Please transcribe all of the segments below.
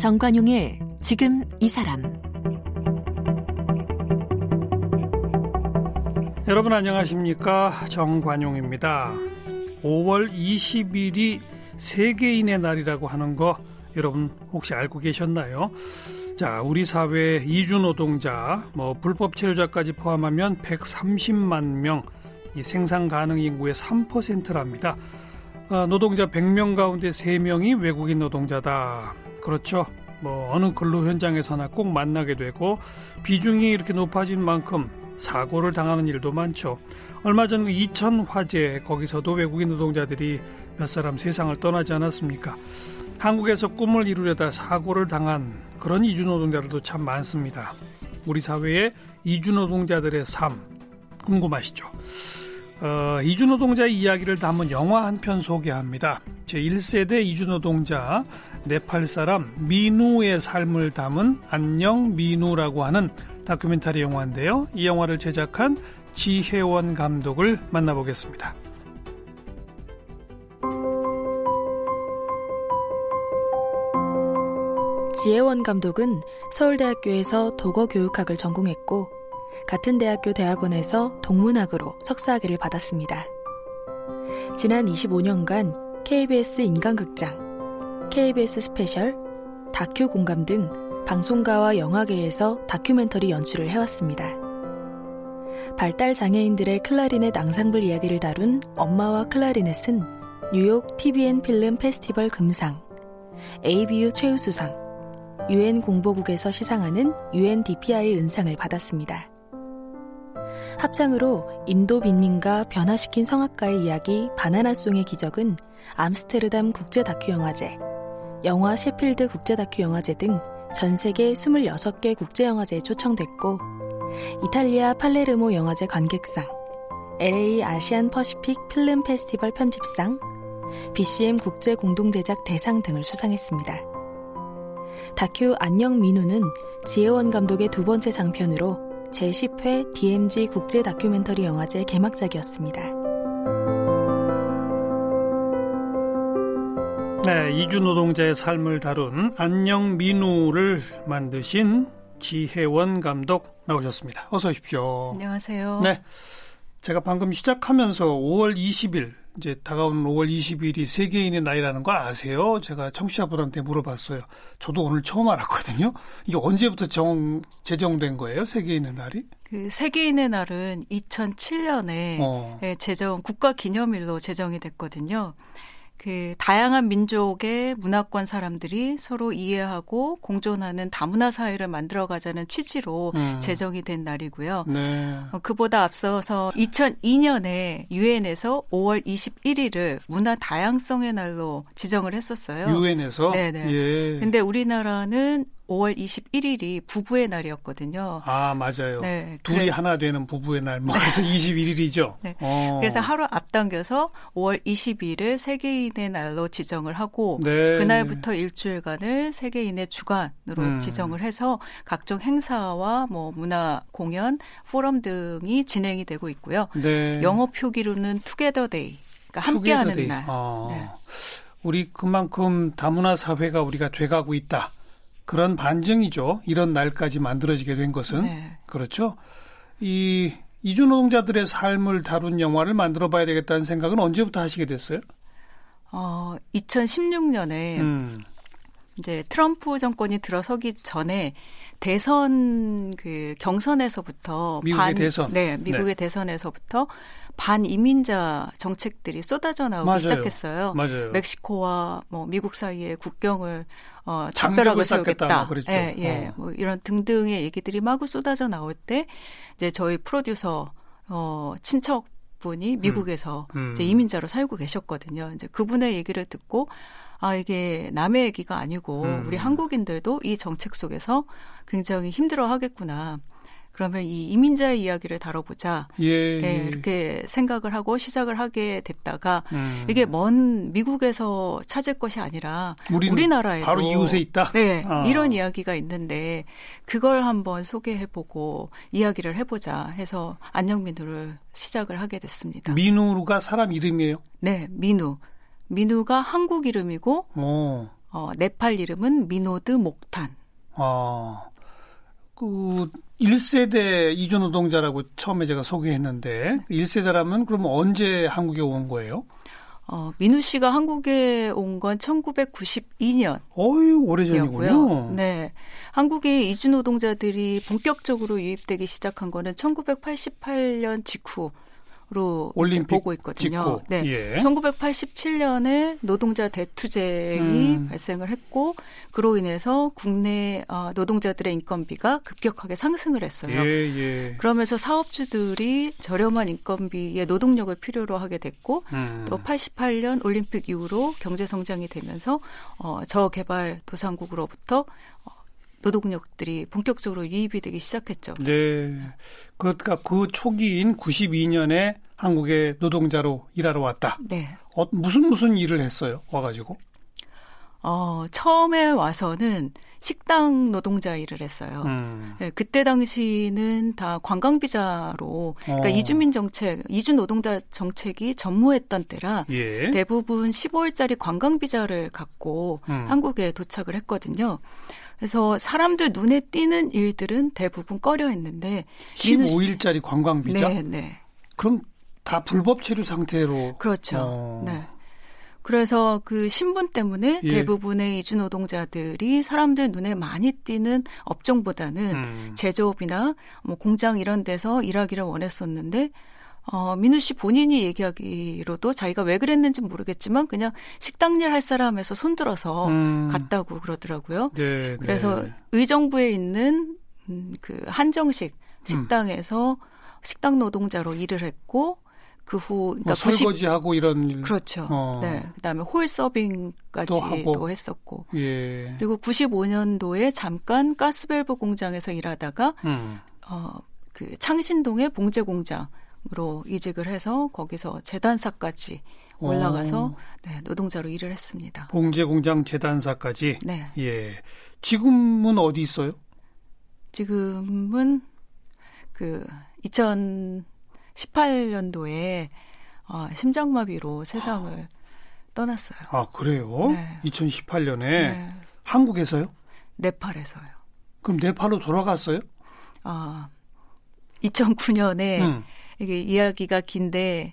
정관용의 지금 이 사람 여러분 안녕하십니까 정관용입니다 5월 20일이 세계인의 날이라고 하는 거 여러분 혹시 알고 계셨나요? 자, 우리 사회 이주 노동자, 뭐 불법 체류자까지 포함하면 130만 명, 이 생산 가능 인구의 3%랍니다. 어, 노동자 100명 가운데 3명이 외국인 노동자다. 그렇죠. 뭐 어느 근로 현장에서나 꼭 만나게 되고 비중이 이렇게 높아진 만큼 사고를 당하는 일도 많죠. 얼마 전 그 이천 화재 거기서도 외국인 노동자들이 몇 사람 세상을 떠나지 않았습니까? 한국에서 꿈을 이루려다 사고를 당한 그런 이주 노동자들도 참 많습니다. 우리 사회의 이주 노동자들의 삶 궁금하시죠? 어, 이주 노동자의 이야기를 담은 영화 한 편 소개합니다. 제 1세대 이주 노동자 네팔 사람 미누의 삶을 담은 안녕 미누라고 하는 다큐멘터리 영화인데요. 이 영화를 제작한 지혜원 감독을 만나보겠습니다. 지혜원 감독은 서울대학교에서 독어 교육학을 전공했고 같은 대학교 대학원에서 독문학으로 석사학위를 받았습니다. 지난 25년간 KBS 인간극장, KBS 스페셜, 다큐 공감 등 방송가와 영화계에서 다큐멘터리 연출을 해왔습니다. 발달 장애인들의 클라리넷 앙상블 이야기를 다룬 엄마와 클라리넷은 뉴욕 TV & 필름 페스티벌 금상, ABU 최우수상, UN 공보국에서 시상하는 UNDPI 은상을 받았습니다. 합창으로 인도 빈민가 변화시킨 성악가의 이야기 바나나송의 기적은 암스테르담 국제 다큐 영화제, 영국 셰필드 국제 다큐 영화제 등 전 세계 26개 국제 영화제에 초청됐고 이탈리아 팔레르모 영화제 관객상, LA 아시안 퍼시픽 필름 페스티벌 편집상, BCM 국제 공동제작 대상 등을 수상했습니다. 다큐 안녕 민우는 지혜원 감독의 두 번째 장편으로 제10회 DMG 국제 다큐멘터리 영화제 개막작이었습니다. 네, 이주 노동자의 삶을 다룬 안녕 민우를 만드신 지혜원 감독 나오셨습니다. 어서 오십시오. 안녕하세요. 네. 제가 방금 시작하면서 5월 20일 이제 다가오는 5월 20일이 세계인의 날이라는 거 아세요? 제가 청취자분한테 물어봤어요. 저도 오늘 처음 알았거든요. 이게 언제부터 정 제정된 거예요? 세계인의 날이? 그 세계인의 날은 2007년에 어. 제정 국가 기념일로 제정이 됐거든요. 그 다양한 민족의 문화권 사람들이 서로 이해하고 공존하는 다문화 사회를 만들어가자는 취지로 음. 제정이 된 날이고요. 네. 어, 그보다 앞서서 2002년에 유엔에서 5월 21일을 문화 다양성의 날로 지정을 했었어요. 유엔에서? 네네. 예. 근데 우리나라는 5월 21일이 부부의 날이었거든요. 아, 맞아요. 네, 둘이 그래. 하나 되는 부부의 날. 뭐 그래서 21일이죠. 네. 어. 그래서 하루 앞당겨서 5월 22일을 세계인의 날로 지정을 하고 네. 그날부터 일주일간을 세계인의 주간으로 음. 지정을 해서 각종 행사와 뭐 문화 공연, 포럼 등이 진행이 되고 있고요. 네. 영어 표기로는 Together Day. 그러니까 함께하는 날. 아. 네. 우리 그만큼 다문화 사회가 우리가 돼가고 있다. 그런 반증이죠. 이런 날까지 만들어지게 된 것은 네. 그렇죠. 이 이주 노동자들의 삶을 다룬 영화를 만들어 봐야 되겠다는 생각은 언제부터 하시게 됐어요? 어, 2016년에 음. 이제 트럼프 정권이 들어서기 전에 대선 그 경선에서부터 미국의 반, 대선 네 미국의 네. 대선에서부터 반이민자 정책들이 쏟아져 나오기 맞아요. 시작했어요. 맞아요. 멕시코와 뭐 미국 사이의 국경을 어, 작별하고 세우겠다. 예, 예. 어. 뭐 이런 등등의 얘기들이 마구 쏟아져 나올 때 이제 저희 프로듀서 어, 친척 분이 음. 미국에서 음. 음. 이제 이민자로 살고 계셨거든요. 이제 그분의 얘기를 듣고 아 이게 남의 얘기가 아니고 음. 우리 한국인들도 이 정책 속에서 굉장히 힘들어 하겠구나. 그러면 이 이민자의 이야기를 다뤄보자. 예, 예. 예, 이렇게 생각을 하고 시작을 하게 됐다가 음. 이게 먼 미국에서 찾을 것이 아니라 우리나라에도 바로 이웃에 있다. 네, 아. 이런 이야기가 있는데 그걸 한번 소개해보고 이야기를 해보자 해서 안녕민우를 시작을 하게 됐습니다. 민우가 사람 이름이에요? 네, 민우. 민우가 한국 이름이고 오. 어, 네팔 이름은 미노드 목탄. 아, 그 1세대 이주 노동자라고 처음에 제가 소개했는데 1세대라면 그럼 언제 한국에 온 거예요? 어, 민우 씨가 한국에 온 건 1992년. 어유 오래전이군요. 네. 한국에 이주 노동자들이 본격적으로 유입되기 시작한 거는 1988년 직후 로 보고 있거든요. 직후. 네. 예. 1987년에 노동자 대투쟁이 음. 발생을 했고 그로 인해서 국내 어, 노동자들의 인건비가 급격하게 상승을 했어요. 예, 예. 그러면서 사업주들이 저렴한 인건비의 노동력을 필요로 하게 됐고 음. 또 88년 올림픽 이후로 경제 성장이 되면서 어, 저개발 도상국으로부터 어, 노동력들이 본격적으로 유입이 되기 시작했죠. 네. 그러니까 그 초기인 92년에 한국에 노동자로 일하러 왔다. 네. 어, 무슨 무슨 일을 했어요? 와가지고? 어, 처음에 와서는 식당 노동자 일을 했어요. 음. 네, 그때 당시는 다 관광비자로, 그러니까 어. 이주민 정책, 이주 노동자 정책이 전무했던 때라 예. 대부분 15일짜리 관광비자를 갖고 음. 한국에 도착을 했거든요. 그래서 사람들 눈에 띄는 일들은 대부분 꺼려 했는데 15일짜리 관광 비자? 네, 네. 그럼 다 불법 체류 상태로 그렇죠. 어. 네. 그래서 그 신분 때문에 예. 대부분의 이주 노동자들이 사람들 눈에 많이 띄는 업종보다는 음. 제조업이나 뭐 공장 이런 데서 일하기를 원했었는데 어, 민우 씨 본인이 얘기하기로도 자기가 왜 그랬는지 모르겠지만 그냥 식당 일 할 사람에서 손들어서 음. 갔다고 그러더라고요. 네, 그래서 네. 의정부에 있는 음, 그 한정식 식당에서 음. 식당 노동자로 일을 했고 그후 그러니까 뭐 설거지하고 이런 일. 그렇죠. 어. 네. 그다음에 홀 서빙까지도 했었고. 예. 그리고 95년도에 잠깐 가스밸브 공장에서 일하다가 음. 어그 창신동의 봉제 공장 으로 이직을 해서 거기서 재단사까지 올라가서 네, 노동자로 일을 했습니다. 봉제 공장 재단사까지. 네. 예. 지금은 어디 있어요? 지금은 그 2018년도에 어, 심장마비로 세상을 떠났어요. 아 그래요? 네. 2018년에 네. 한국에서요? 네팔에서요. 그럼 네팔로 돌아갔어요? 아 2009년에 음. 이게 이야기가 긴데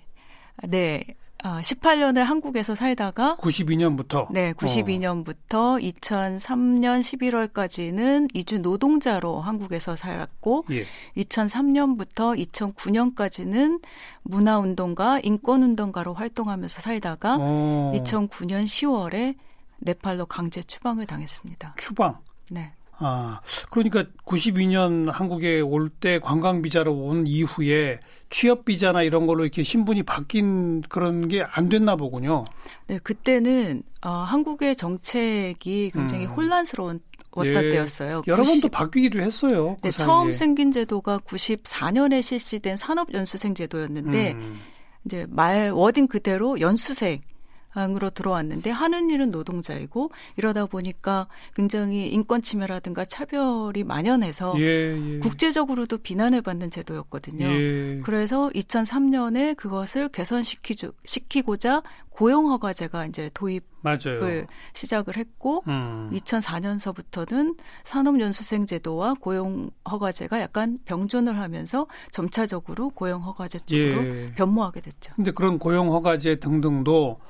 네. 어, 18년을 한국에서 살다가 92년부터 네, 92년부터 어. 2003년 11월까지는 이주 노동자로 한국에서 살았고 예. 2003년부터 2009년까지는 문화 운동가, 인권 운동가로 활동하면서 살다가 어. 2009년 10월에 네팔로 강제 추방을 당했습니다. 추방? 네. 아, 그러니까 92년 한국에 올 때 관광 비자로 온 이후에 취업 비자나 이런 걸로 이렇게 신분이 바뀐 그런 게 안 됐나 보군요. 네, 그때는 어, 한국의 정책이 굉장히 음. 혼란스러운 왔다 예, 때였어요. 여러 90, 번도 바뀌기도 했어요. 그 네, 처음 생긴 제도가 94년에 실시된 산업연수생 제도였는데 음. 이제 말 워딩 그대로 연수생 으로 들어왔는데 하는 일은 노동자이고 이러다 보니까 굉장히 인권 침해라든가 차별이 만연해서 예, 예. 국제적으로도 비난을 받는 제도였거든요. 예. 그래서 2003년에 그것을 개선시키고자 고용허가제가 이제 도입을 맞아요. 시작을 했고 음. 2004년서부터는 산업연수생 제도와 고용허가제가 약간 병존을 하면서 점차적으로 고용허가제 쪽으로 예. 변모하게 됐죠. 근데 그런 고용허가제 등등도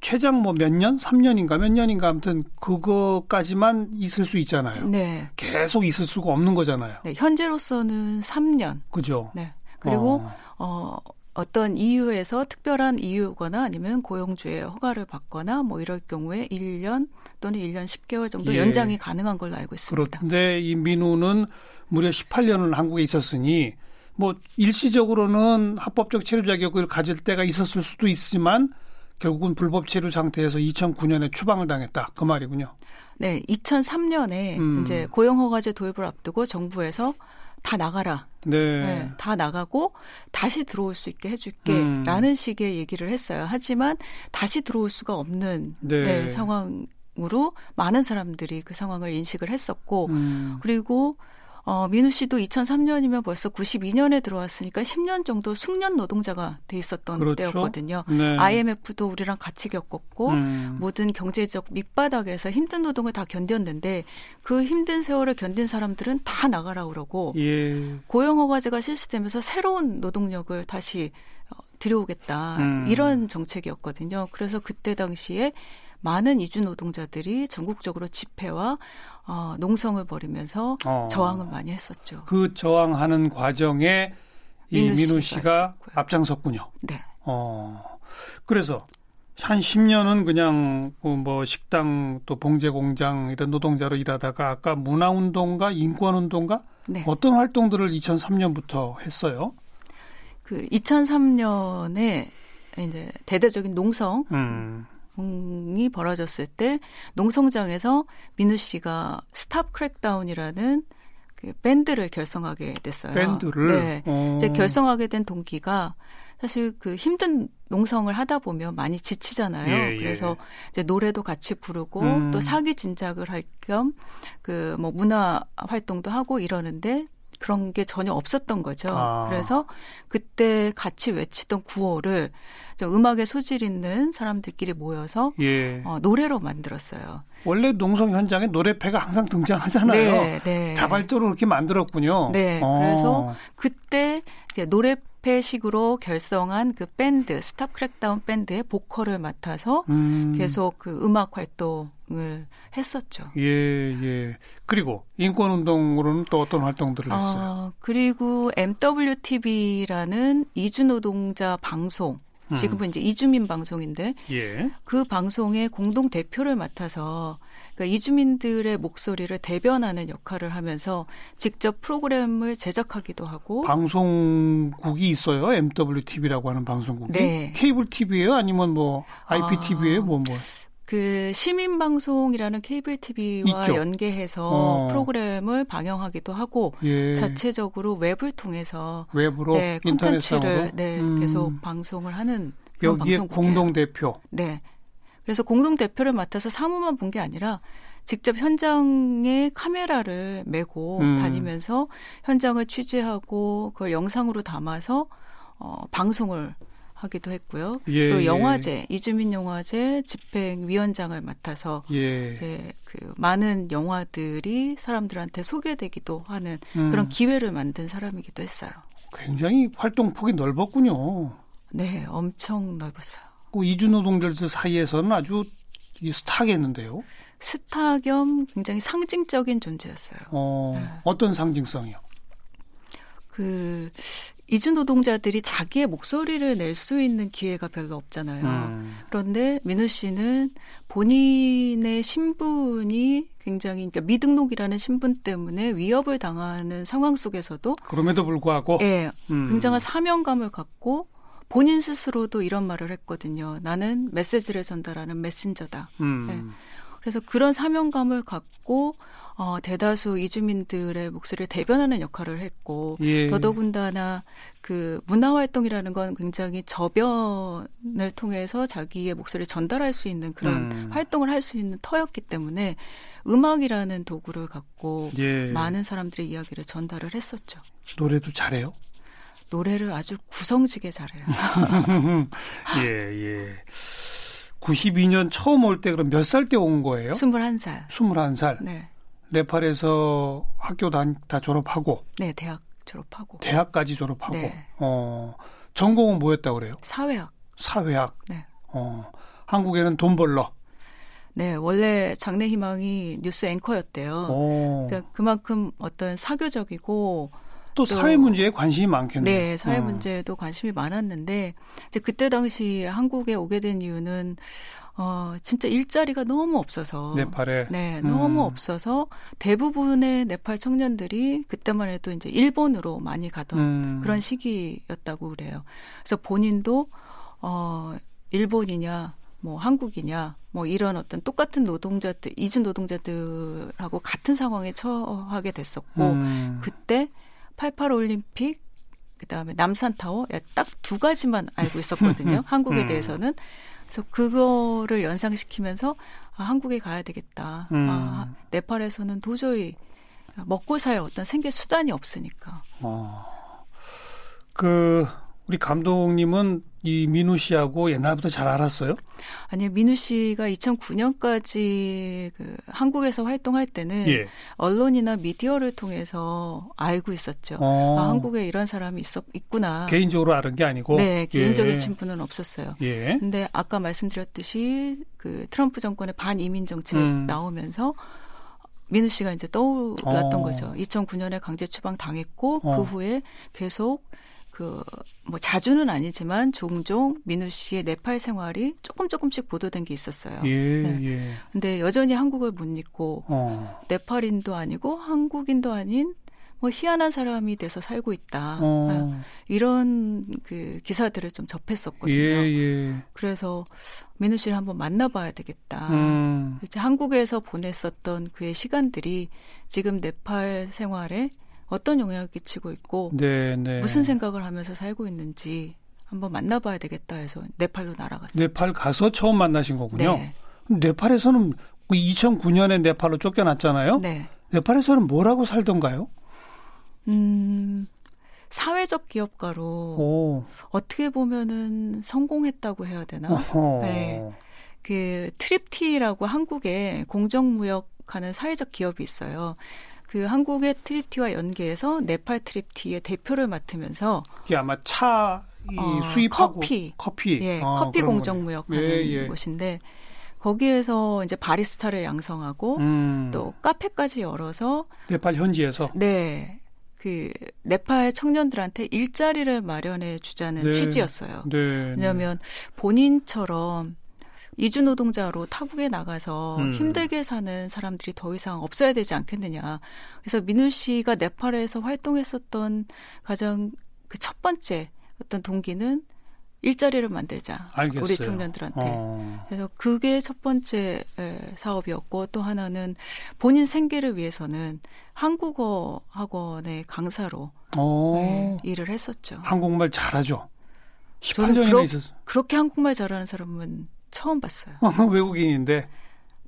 최장 뭐 몇 년? 3년인가 몇 년인가 아무튼 그거까지만 있을 수 있잖아요. 네. 계속 있을 수가 없는 거잖아요. 네, 현재로서는 3년. 그죠. 네. 그리고 어. 어 어떤 이유에서 특별한 이유거나 아니면 고용주의 허가를 받거나 뭐 이럴 경우에 1년 또는 1년 10개월 정도 예. 연장이 가능한 걸로 알고 있습니다. 그런데 이 민우는 무려 18년을 한국에 있었으니 뭐 일시적으로는 합법적 체류 자격을 가질 때가 있었을 수도 있지만 결국은 불법 체류 상태에서 2009년에 추방을 당했다. 그 말이군요. 네, 2003년에 음. 이제 고용허가제 도입을 앞두고 정부에서 다 나가라. 네. 네. 다 나가고 다시 들어올 수 있게 해줄게라는 음. 식의 얘기를 했어요. 하지만 다시 들어올 수가 없는 네. 네, 상황으로 많은 사람들이 그 상황을 인식을 했었고 음. 그리고 어, 민우 씨도 2003년이면 벌써 92년에 들어왔으니까 10년 정도 숙련 노동자가 돼 있었던 그렇죠? 때였거든요. 네. IMF도 우리랑 같이 겪었고 음. 모든 경제적 밑바닥에서 힘든 노동을 다 견뎠는데 그 힘든 세월을 견딘 사람들은 다 나가라 그러고 예. 고용 허가제가 실시되면서 새로운 노동력을 다시 어, 들여오겠다 음. 이런 정책이었거든요. 그래서 그때 당시에 많은 이주 노동자들이 전국적으로 집회와 어, 농성을 벌이면서 어. 저항을 많이 했었죠. 그 저항하는 과정에 이 민우, 민우 씨가, 앞장섰군요. 네. 어. 그래서 한 10년은 그냥 뭐, 뭐 식당 또 봉제 공장 이런 노동자로 일하다가 아까 문화 운동가 인권 운동가 네. 어떤 활동들을 2003년부터 했어요? 그 2003년에 이제 대대적인 농성 음. 이 벌어졌을 때 농성장에서 민우 씨가 Stop Crackdown이라는 그 밴드를 결성하게 됐어요. 밴드를 네. 어. 이제 결성하게 된 동기가 사실 그 힘든 농성을 하다 보면 많이 지치잖아요. 예, 예. 그래서 이제 노래도 같이 부르고 음. 또 사기 진작을 할 겸 그 뭐 문화 활동도 하고 이러는데 그런 게 전혀 없었던 거죠. 아. 그래서 그때 같이 외치던 구호를 음악에 소질 있는 사람들끼리 모여서 예. 어, 노래로 만들었어요. 원래 농성 현장에 노래패가 항상 등장하잖아요. 네, 네. 자발적으로 그렇게 만들었군요. 네. 어. 그래서 그때 노래패식으로 결성한 그 밴드 Stop Crackdown 밴드의 보컬을 맡아서 음. 계속 그 음악 활동을 했었죠. 예, 예. 그리고 인권 운동으로는 또 어떤 활동들을 했어요? 어, 그리고 MWTV라는 이주 노동자 방송 음. 지금은 이제 이주민 방송인데 예. 그 방송의 공동 대표를 맡아서 그러니까 이주민들의 목소리를 대변하는 역할을 하면서 직접 프로그램을 제작하기도 하고 방송국이 있어요. MWTV라고 하는 방송국이 네. 케이블 TV예요? 아니면 뭐 IPTV예요? 아, 뭐 뭐. 그 시민 방송이라는 케이블 TV와 있죠. 연계해서 어. 프로그램을 방영하기도 하고 예. 자체적으로 웹을 통해서 웹으로 네, 콘텐츠를 네, 음. 계속 방송을 하는 여기에 공동 대표. 네. 그래서 공동 대표를 맡아서 사무만 본 게 아니라 직접 현장에 카메라를 메고 음. 다니면서 현장을 취재하고 그걸 영상으로 담아서 어, 방송을 하기도 했고요. 예, 또 예. 영화제 예. 이주민 영화제 집행위원장을 맡아서 예. 이제 그 많은 영화들이 사람들한테 소개되기도 하는 음. 그런 기회를 만든 사람이기도 했어요. 굉장히 활동 폭이 넓었군요. 네, 엄청 넓었어요. 그 이주 노동자들 사이에서는 아주 스타겠는데요. 스타 겸 굉장히 상징적인 존재였어요. 어, 네. 어떤 상징성이요? 그 이주 노동자들이 자기의 목소리를 낼 수 있는 기회가 별로 없잖아요. 음. 그런데 민우 씨는 본인의 신분이 굉장히 그러니까 미등록이라는 신분 때문에 위협을 당하는 상황 속에서도 그럼에도 불구하고 예, 음. 굉장한 사명감을 갖고 본인 스스로도 이런 말을 했거든요. 나는 메시지를 전달하는 메신저다. 음. 네. 그래서 그런 사명감을 갖고 어, 대다수 이주민들의 목소리를 대변하는 역할을 했고 예. 더더군다나 그 문화 활동이라는 건 굉장히 저변을 통해서 자기의 목소리를 전달할 수 있는 그런 음. 활동을 할 수 있는 터였기 때문에 음악이라는 도구를 갖고 예. 많은 사람들의 이야기를 전달을 했었죠. 노래도 잘해요? 노래를 아주 구성지게 잘해요. 예, 예. 92년 처음 올 때 그럼 몇 살 때 온 거예요? 21살. 21살. 네. 네팔에서 학교 다, 다 졸업하고. 네, 대학 졸업하고. 대학까지 졸업하고. 네. 어, 전공은 뭐였다 그래요? 사회학. 사회학. 네. 어, 한국에는 돈 벌러. 네, 원래 장래 희망이 뉴스 앵커였대요. 오. 그러니까 그만큼 어떤 사교적이고 또, 또 사회 문제에 관심이 많겠네요. 네, 사회 어. 문제에도 관심이 많았는데 이제 그때 당시 한국에 오게 된 이유는 어, 진짜 일자리가 너무 없어서. 네팔에? 네, 음. 너무 없어서 대부분의 네팔 청년들이 그때만 해도 이제 일본으로 많이 가던 음. 그런 시기였다고 그래요. 그래서 본인도, 어, 일본이냐, 뭐 한국이냐, 뭐 이런 어떤 똑같은 노동자들, 이주 노동자들하고 같은 상황에 처하게 됐었고, 음. 그때 88 올림픽, 그 다음에 남산타워, 딱 두 가지만 알고 있었거든요. 한국에 음. 대해서는. 그래서 그거를 연상시키면서 아, 한국에 가야 되겠다. 음. 아, 네팔에서는 도저히 먹고 살 어떤 생계 수단이 없으니까. 어. 그 우리 감독님은 이 민우 씨하고 옛날부터 잘 알았어요? 아니요, 민우 씨가 2009년까지 그 한국에서 활동할 때는 예. 언론이나 미디어를 통해서 알고 있었죠. 어. 아, 한국에 이런 사람이 있었 있구나. 개인적으로 알은 게 아니고. 네, 개인적인 예. 친분은 없었어요. 예. 근데 아까 말씀드렸듯이 그 트럼프 정권의 반이민 정책 음. 나오면서 민우 씨가 이제 떠올랐던 어. 거죠. 2009년에 강제 추방 당했고 어. 그 후에 계속 그 뭐 자주는 아니지만 종종 민우 씨의 네팔 생활이 조금 조금씩 보도된 게 있었어요. 예, 네. 예. 근데 여전히 한국을 못 잊고 어. 네팔인도 아니고 한국인도 아닌 뭐 희한한 사람이 돼서 살고 있다. 어. 아, 이런 그 기사들을 좀 접했었거든요. 예, 예. 그래서 민우 씨를 한번 만나봐야 되겠다. 음. 이제 한국에서 보냈었던 그의 시간들이 지금 네팔 생활에 어떤 영향을 끼치고 있고 네, 네. 무슨 생각을 하면서 살고 있는지 한번 만나봐야 되겠다 해서 네팔로 날아갔어요. 네팔 가서 처음 만나신 거군요. 네. 네팔에서는 2009년에 그 네팔로 쫓겨났잖아요. 네. 네팔에서는 뭐라고 살던가요? 음, 사회적 기업가로 오. 어떻게 보면은 성공했다고 해야 되나? 어허. 네. 그 트립티라고 한국에 공정무역 하는 사회적 기업이 있어요. 그 한국의 트립티와 연계해서 네팔 트립티의 대표를 맡으면서 그게 아마 차 어, 수입하고 커피 커피 예, 어, 커피 공정 무역하는 예, 예. 곳인데 거기에서 이제 바리스타를 양성하고 음. 또 카페까지 열어서 네팔 현지에서 네. 그 네팔 청년들한테 일자리를 마련해 주자는 네. 취지였어요. 네, 네. 왜냐하면 본인처럼 이주 노동자로 타국에 나가서 음. 힘들게 사는 사람들이 더 이상 없어야 되지 않겠느냐. 그래서 민우 씨가 네팔에서 활동했었던 가장 그 첫 번째 어떤 동기는 일자리를 만들자. 알겠어요. 우리 청년들한테. 어. 그래서 그게 첫 번째 사업이었고 또 하나는 본인 생계를 위해서는 한국어 학원의 강사로 네, 일을 했었죠. 한국말 잘하죠. 18년이나 있었어. 그렇게 한국말 잘하는 사람은 처음 봤어요. 외국인인데.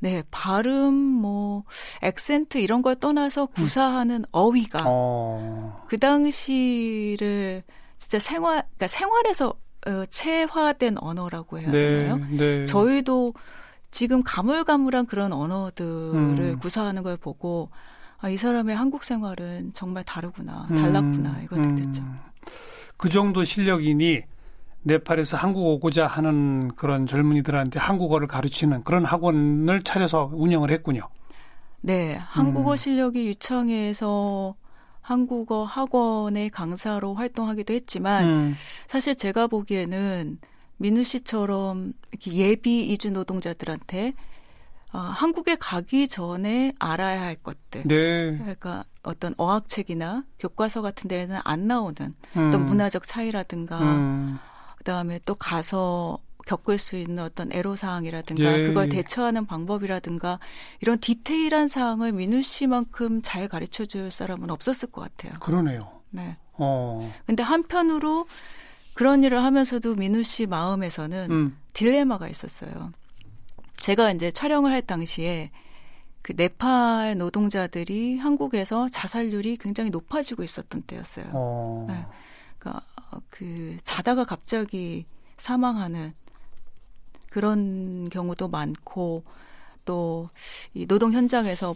네, 발음, 뭐, 액센트 이런 걸 떠나서 구사하는 음. 어휘가 어. 그 당시를 진짜 생활, 그러니까 생활에서 어, 체화된 언어라고 해야 네, 되나요? 네. 저희도 지금 가물가물한 그런 언어들을 음. 구사하는 걸 보고 아, 이 사람의 한국 생활은 정말 다르구나, 달랐구나 음. 이걸 느꼈죠. 음. 그 정도 실력이니 네팔에서 한국 오고자 하는 그런 젊은이들한테 한국어를 가르치는 그런 학원을 차려서 운영을 했군요. 네, 한국어 음. 실력이 유창해서 한국어 학원의 강사로 활동하기도 했지만 음. 사실 제가 보기에는 민우 씨처럼 이렇게 예비 이주 노동자들한테 어, 한국에 가기 전에 알아야 할 것들. 네. 그러니까 어떤 어학책이나 교과서 같은 데에는 안 나오는 음. 어떤 문화적 차이라든가 음. 그다음에 또 가서 겪을 수 있는 어떤 애로사항이라든가 예, 그걸 예. 대처하는 방법이라든가 이런 디테일한 사항을 민우 씨만큼 잘 가르쳐 줄 사람은 없었을 것 같아요. 그러네요. 네. 어. 근데 한편으로 그런 일을 하면서도 민우 씨 마음에서는 음. 딜레마가 있었어요. 제가 이제 촬영을 할 당시에 그 네팔 노동자들이 한국에서 자살률이 굉장히 높아지고 있었던 때였어요. 어. 네. 그러니까 그 자다가 갑자기 사망하는 그런 경우도 많고 또 이 노동 현장에서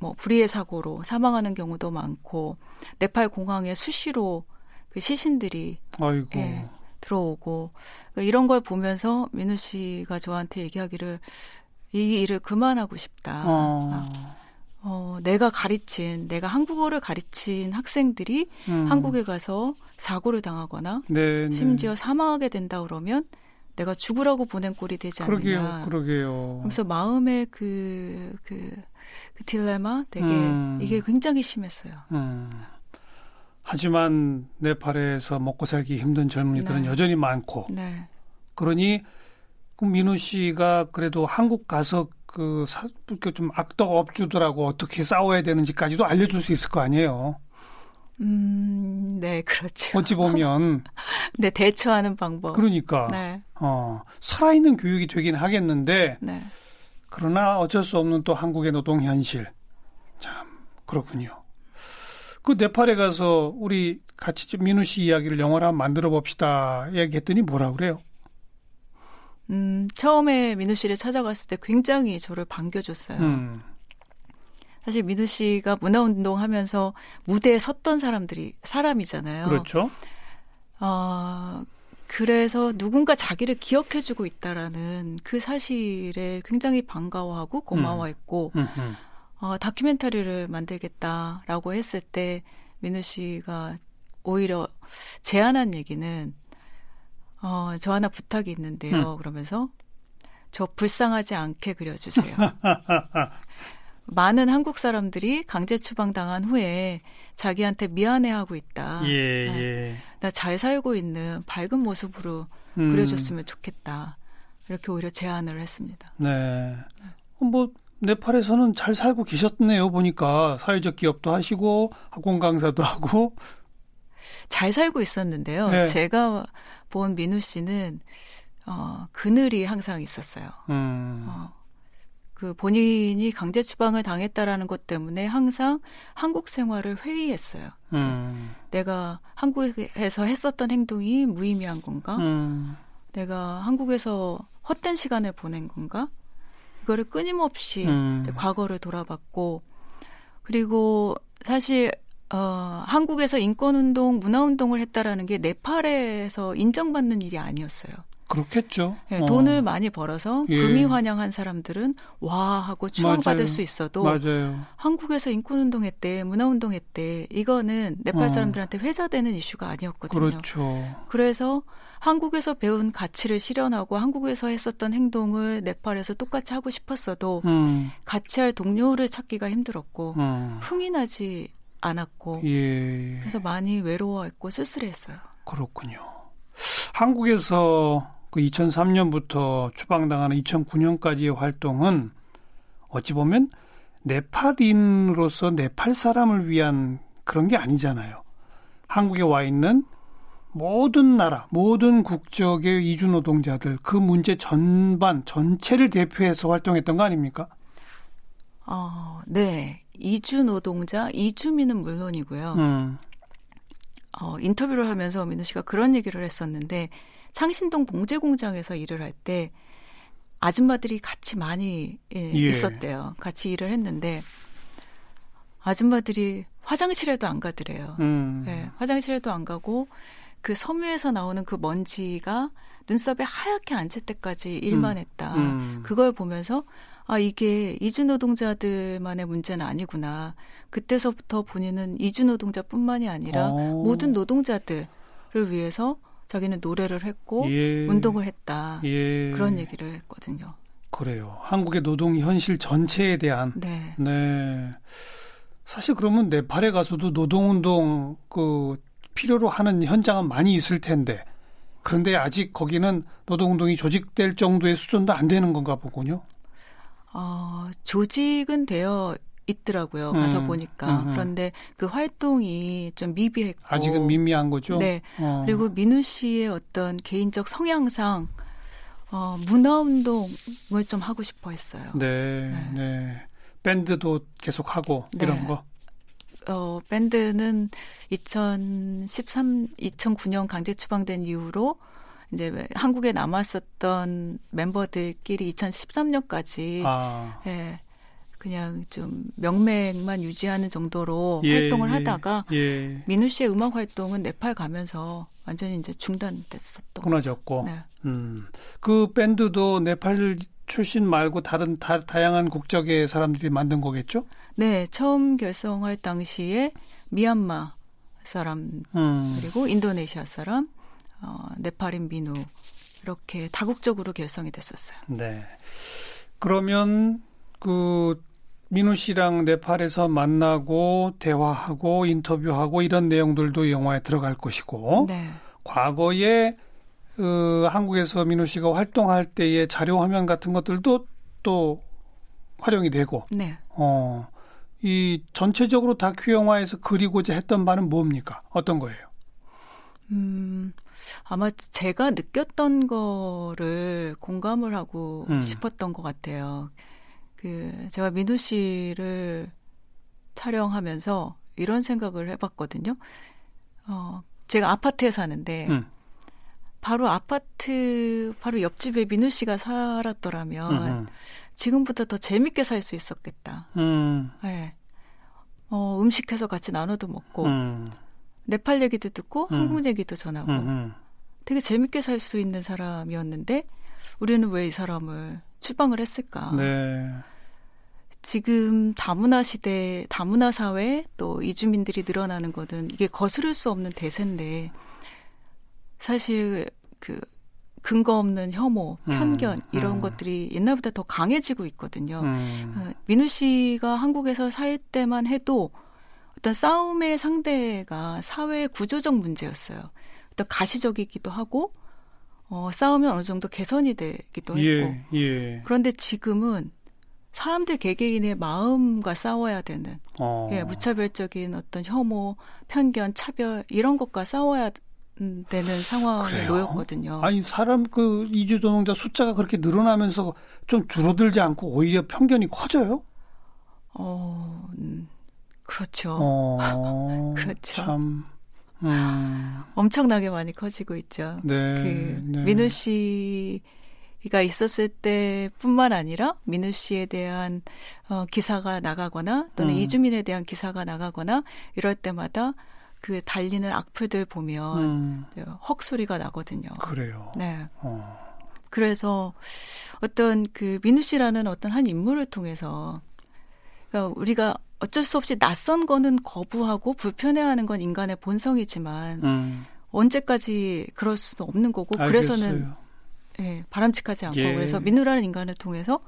뭐 불의의 사고로 사망하는 경우도 많고 네팔 공항에 수시로 그 시신들이 예, 들어오고 그러니까 이런 걸 보면서 민우 씨가 저한테 얘기하기를 이 일을 그만하고 싶다. 어. 아, 어, 내가 가르친, 내가 한국어를 가르친 학생들이 음. 한국에 가서 사고를 당하거나 네, 네. 심지어 네. 사망하게 된다 그러면 내가 죽으라고 보낸 꼴이 되지 않느냐. 그러게요, 그러게요. 그래서 마음의 그, 그, 그 딜레마 되게 음. 이게 굉장히 심했어요. 음. 하지만 네팔에서 먹고 살기 힘든 젊은이들은 네. 여전히 많고. 네. 그러니 그 민우 씨가 그래도 한국 가서 그, 사, 좀 악덕 업주들하고 어떻게 싸워야 되는지까지도 알려줄 수 있을 거 아니에요. 음, 네, 그렇죠. 어찌 보면. 네, 대처하는 방법. 그러니까. 네. 어, 살아있는 교육이 되긴 하겠는데. 네. 그러나 어쩔 수 없는 또 한국의 노동 현실. 참, 그렇군요. 그 네팔에 가서 우리 같이 좀 민우 씨 이야기를 영화로 한번 만들어 봅시다 얘기했더니 뭐라 그래요? 음, 처음에 민우 씨를 찾아갔을 때 굉장히 저를 반겨줬어요. 음. 사실 민우 씨가 문화운동 하면서 무대에 섰던 사람들이 사람이잖아요. 그렇죠. 어, 그래서 누군가 자기를 기억해주고 있다라는 그 사실에 굉장히 반가워하고 고마워했고, 음. 어, 다큐멘터리를 만들겠다라고 했을 때 민우 씨가 오히려 제안한 얘기는 어, 저 하나 부탁이 있는데요. 음. 그러면서 저 불쌍하지 않게 그려주세요. 많은 한국 사람들이 강제 추방당한 후에 자기한테 미안해하고 있다. 예, 네. 예. 나잘 살고 있는 밝은 모습으로 음. 그려줬으면 좋겠다. 이렇게 오히려 제안을 했습니다. 네. 뭐 네팔에서는 잘 살고 계셨네요. 보니까 사회적 기업도 하시고 학원 강사도 하고 잘 살고 있었는데요. 네. 제가 본 민우 씨는 어, 그늘이 항상 있었어요. 음. 어, 그 본인이 강제 추방을 당했다라는 것 때문에 항상 한국 생활을 회의했어요. 음. 내가 한국에서 했었던 행동이 무의미한 건가? 음. 내가 한국에서 헛된 시간을 보낸 건가? 이거를 끊임없이 음. 과거를 돌아봤고 그리고 사실 어, 한국에서 인권운동, 문화운동을 했다라는 게 네팔에서 인정받는 일이 아니었어요. 그렇겠죠. 네, 어. 돈을 많이 벌어서 예. 금이 환영한 사람들은 와 하고 추앙받을 수 있어도 맞아요. 한국에서 인권운동했대, 문화운동했대 이거는 네팔 어. 사람들한테 회자되는 이슈가 아니었거든요. 그렇죠. 그래서 한국에서 배운 가치를 실현하고 한국에서 했었던 행동을 네팔에서 똑같이 하고 싶었어도 음. 같이 할 동료를 찾기가 힘들었고 음. 흥이 나지 않았고 예. 그래서 많이 외로워했고 쓸쓸했어요. 그렇군요. 한국에서 그 2003년부터 추방당하는 2009년까지의 활동은 어찌 보면 네팔인으로서 네팔 사람을 위한 그런 게 아니잖아요. 한국에 와 있는 모든 나라, 모든 국적의 이주 노동자들 그 문제 전반 전체를 대표해서 활동했던 거 아닙니까? 어, 네. 이주 노동자, 이주민은 물론이고요. 음. 어, 인터뷰를 하면서 민우 씨가 그런 얘기를 했었는데 창신동 봉제 공장에서 일을 할 때 아줌마들이 같이 많이 예, 예. 있었대요. 같이 일을 했는데 아줌마들이 화장실에도 안 가더래요. 음. 예, 화장실에도 안 가고 그 섬유에서 나오는 그 먼지가 눈썹에 하얗게 앉을 때까지 일만 음. 했다. 음. 그걸 보면서 아, 이게 이주노동자들만의 문제는 아니구나. 그때서부터 본인은 이주노동자뿐만이 아니라 오. 어. 모든 노동자들을 위해서 자기는 노래를 했고 예. 운동을 했다. 예. 그런 얘기를 했거든요. 그래요. 한국의 노동 현실 전체에 대한 네. 네. 사실 그러면 네팔에 가서도 노동운동 그 필요로 하는 현장은 많이 있을 텐데 그런데 아직 거기는 노동운동이 조직될 정도의 수준도 안 되는 건가 보군요. 어, 조직은 되어 있더라고요. 음, 가서 보니까. 음, 음. 그런데 그 활동이 좀 미비했고 아직은 미미한 거죠. 네. 어. 그리고 민우 씨의 어떤 개인적 성향상 어, 문화 운동을 좀 하고 싶어 했어요. 네. 네. 네. 밴드도 계속 하고 네. 이런 거. 어, 밴드는 2013 2009년 강제 추방된 이후로 이제 한국에 남았었던 멤버들끼리 2013년까지 아. 예, 그냥 좀 명맥만 유지하는 정도로 예, 활동을 예, 하다가 예. 민우 씨의 음악 활동은 네팔 가면서 완전히 이제 중단됐었던 끊어졌고. 네. 음. 그 밴드도 네팔 출신 말고 다른 다, 다양한 국적의 사람들이 만든 거겠죠? 네, 처음 결성할 당시에 미얀마 사람 음. 그리고 인도네시아 사람 어, 네팔인 민우 이렇게 다국적으로 결성이 됐었어요. 네. 그러면 그 민우 씨랑 네팔에서 만나고 대화하고 인터뷰하고 이런 내용들도 영화에 들어갈 것이고 네. 과거에 그 한국에서 민우 씨가 활동할 때의 자료 화면 같은 것들도 또 활용이 되고 네. 어. 이 전체적으로 다큐 영화에서 그리고자 했던 바는 뭡니까? 어떤 거예요? 음, 아마 제가 느꼈던 거를 공감을 하고 음. 싶었던 것 같아요. 그 제가 민우 씨를 촬영하면서 이런 생각을 해봤거든요. 어, 제가 아파트에 사는데 음. 바로 아파트 바로 옆집에 민우 씨가 살았더라면 음흠. 지금보다 더 재밌게 살 수 있었겠다. 음. 네. 어, 음식해서 같이 나눠도 먹고 음. 네팔 얘기도 듣고 음. 한국 얘기도 전하고 음흠. 되게 재밌게 살 수 있는 사람이었는데 우리는 왜 이 사람을 추방을 했을까? 네. 지금 다문화 시대, 다문화 사회 또 이주민들이 늘어나는 것은 이게 거스를 수 없는 대세인데 사실 그 근거 없는 혐오, 음, 편견 음, 이런 음. 것들이 옛날보다 더 강해지고 있거든요. 음. 어, 민우 씨가 한국에서 살 때만 해도 어떤 싸움의 상대가 사회 구조적 문제였어요. 어떤 가시적이기도 하고 어, 싸우면 어느 정도 개선이 되기도 예, 했고. 예. 그런데 지금은 사람들 개개인의 마음과 싸워야 되는 어. 예, 무차별적인 어떤 혐오, 편견, 차별 이런 것과 싸워야 되는 상황에 그래요? 놓였거든요. 아니 사람 그 이주 노동자 숫자가 그렇게 늘어나면서 좀 줄어들지 않고 오히려 편견이 커져요? 어, 음, 그렇죠. 어, 그렇죠. 참. 음. 엄청나게 많이 커지고 있죠. 네, 그 네. 민우 씨가 있었을 때뿐만 아니라 민우 씨에 대한 어, 기사가 나가거나 또는 음. 이주민에 대한 기사가 나가거나 이럴 때마다 그 달리는 악플들 보면 음. 헉 소리가 나거든요. 그래요. 네. 어. 그래서 어떤 그 민우 씨라는 어떤 한 인물을 통해서 그러니까 우리가 어쩔 수 없이 낯선 거는 거부하고 불편해하는 건 인간의 본성이지만 음. 언제까지 그럴 수도 없는 거고 알겠어요. 그래서는 예, 바람직하지 않고 예. 그래서 민우라는 인간을 통해서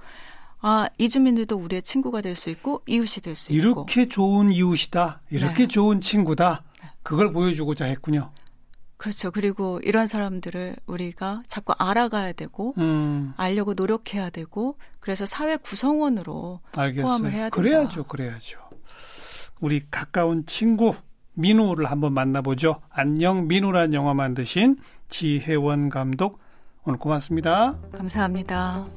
아 이주민들도 우리의 친구가 될 수 있고 이웃이 될 수 있고 이렇게 좋은 이웃이다 이렇게 네. 좋은 친구다 그걸 보여주고자 했군요. 그렇죠. 그리고 이런 사람들을 우리가 자꾸 알아가야 되고 음. 알려고 노력해야 되고 그래서 사회 구성원으로 알겠어요. 포함을 해야 된다. 그래야죠. 그래야죠. 우리 가까운 친구 민우를 한번 만나보죠. 안녕 민우란 영화 만드신 지혜원 감독 오늘 고맙습니다. 감사합니다.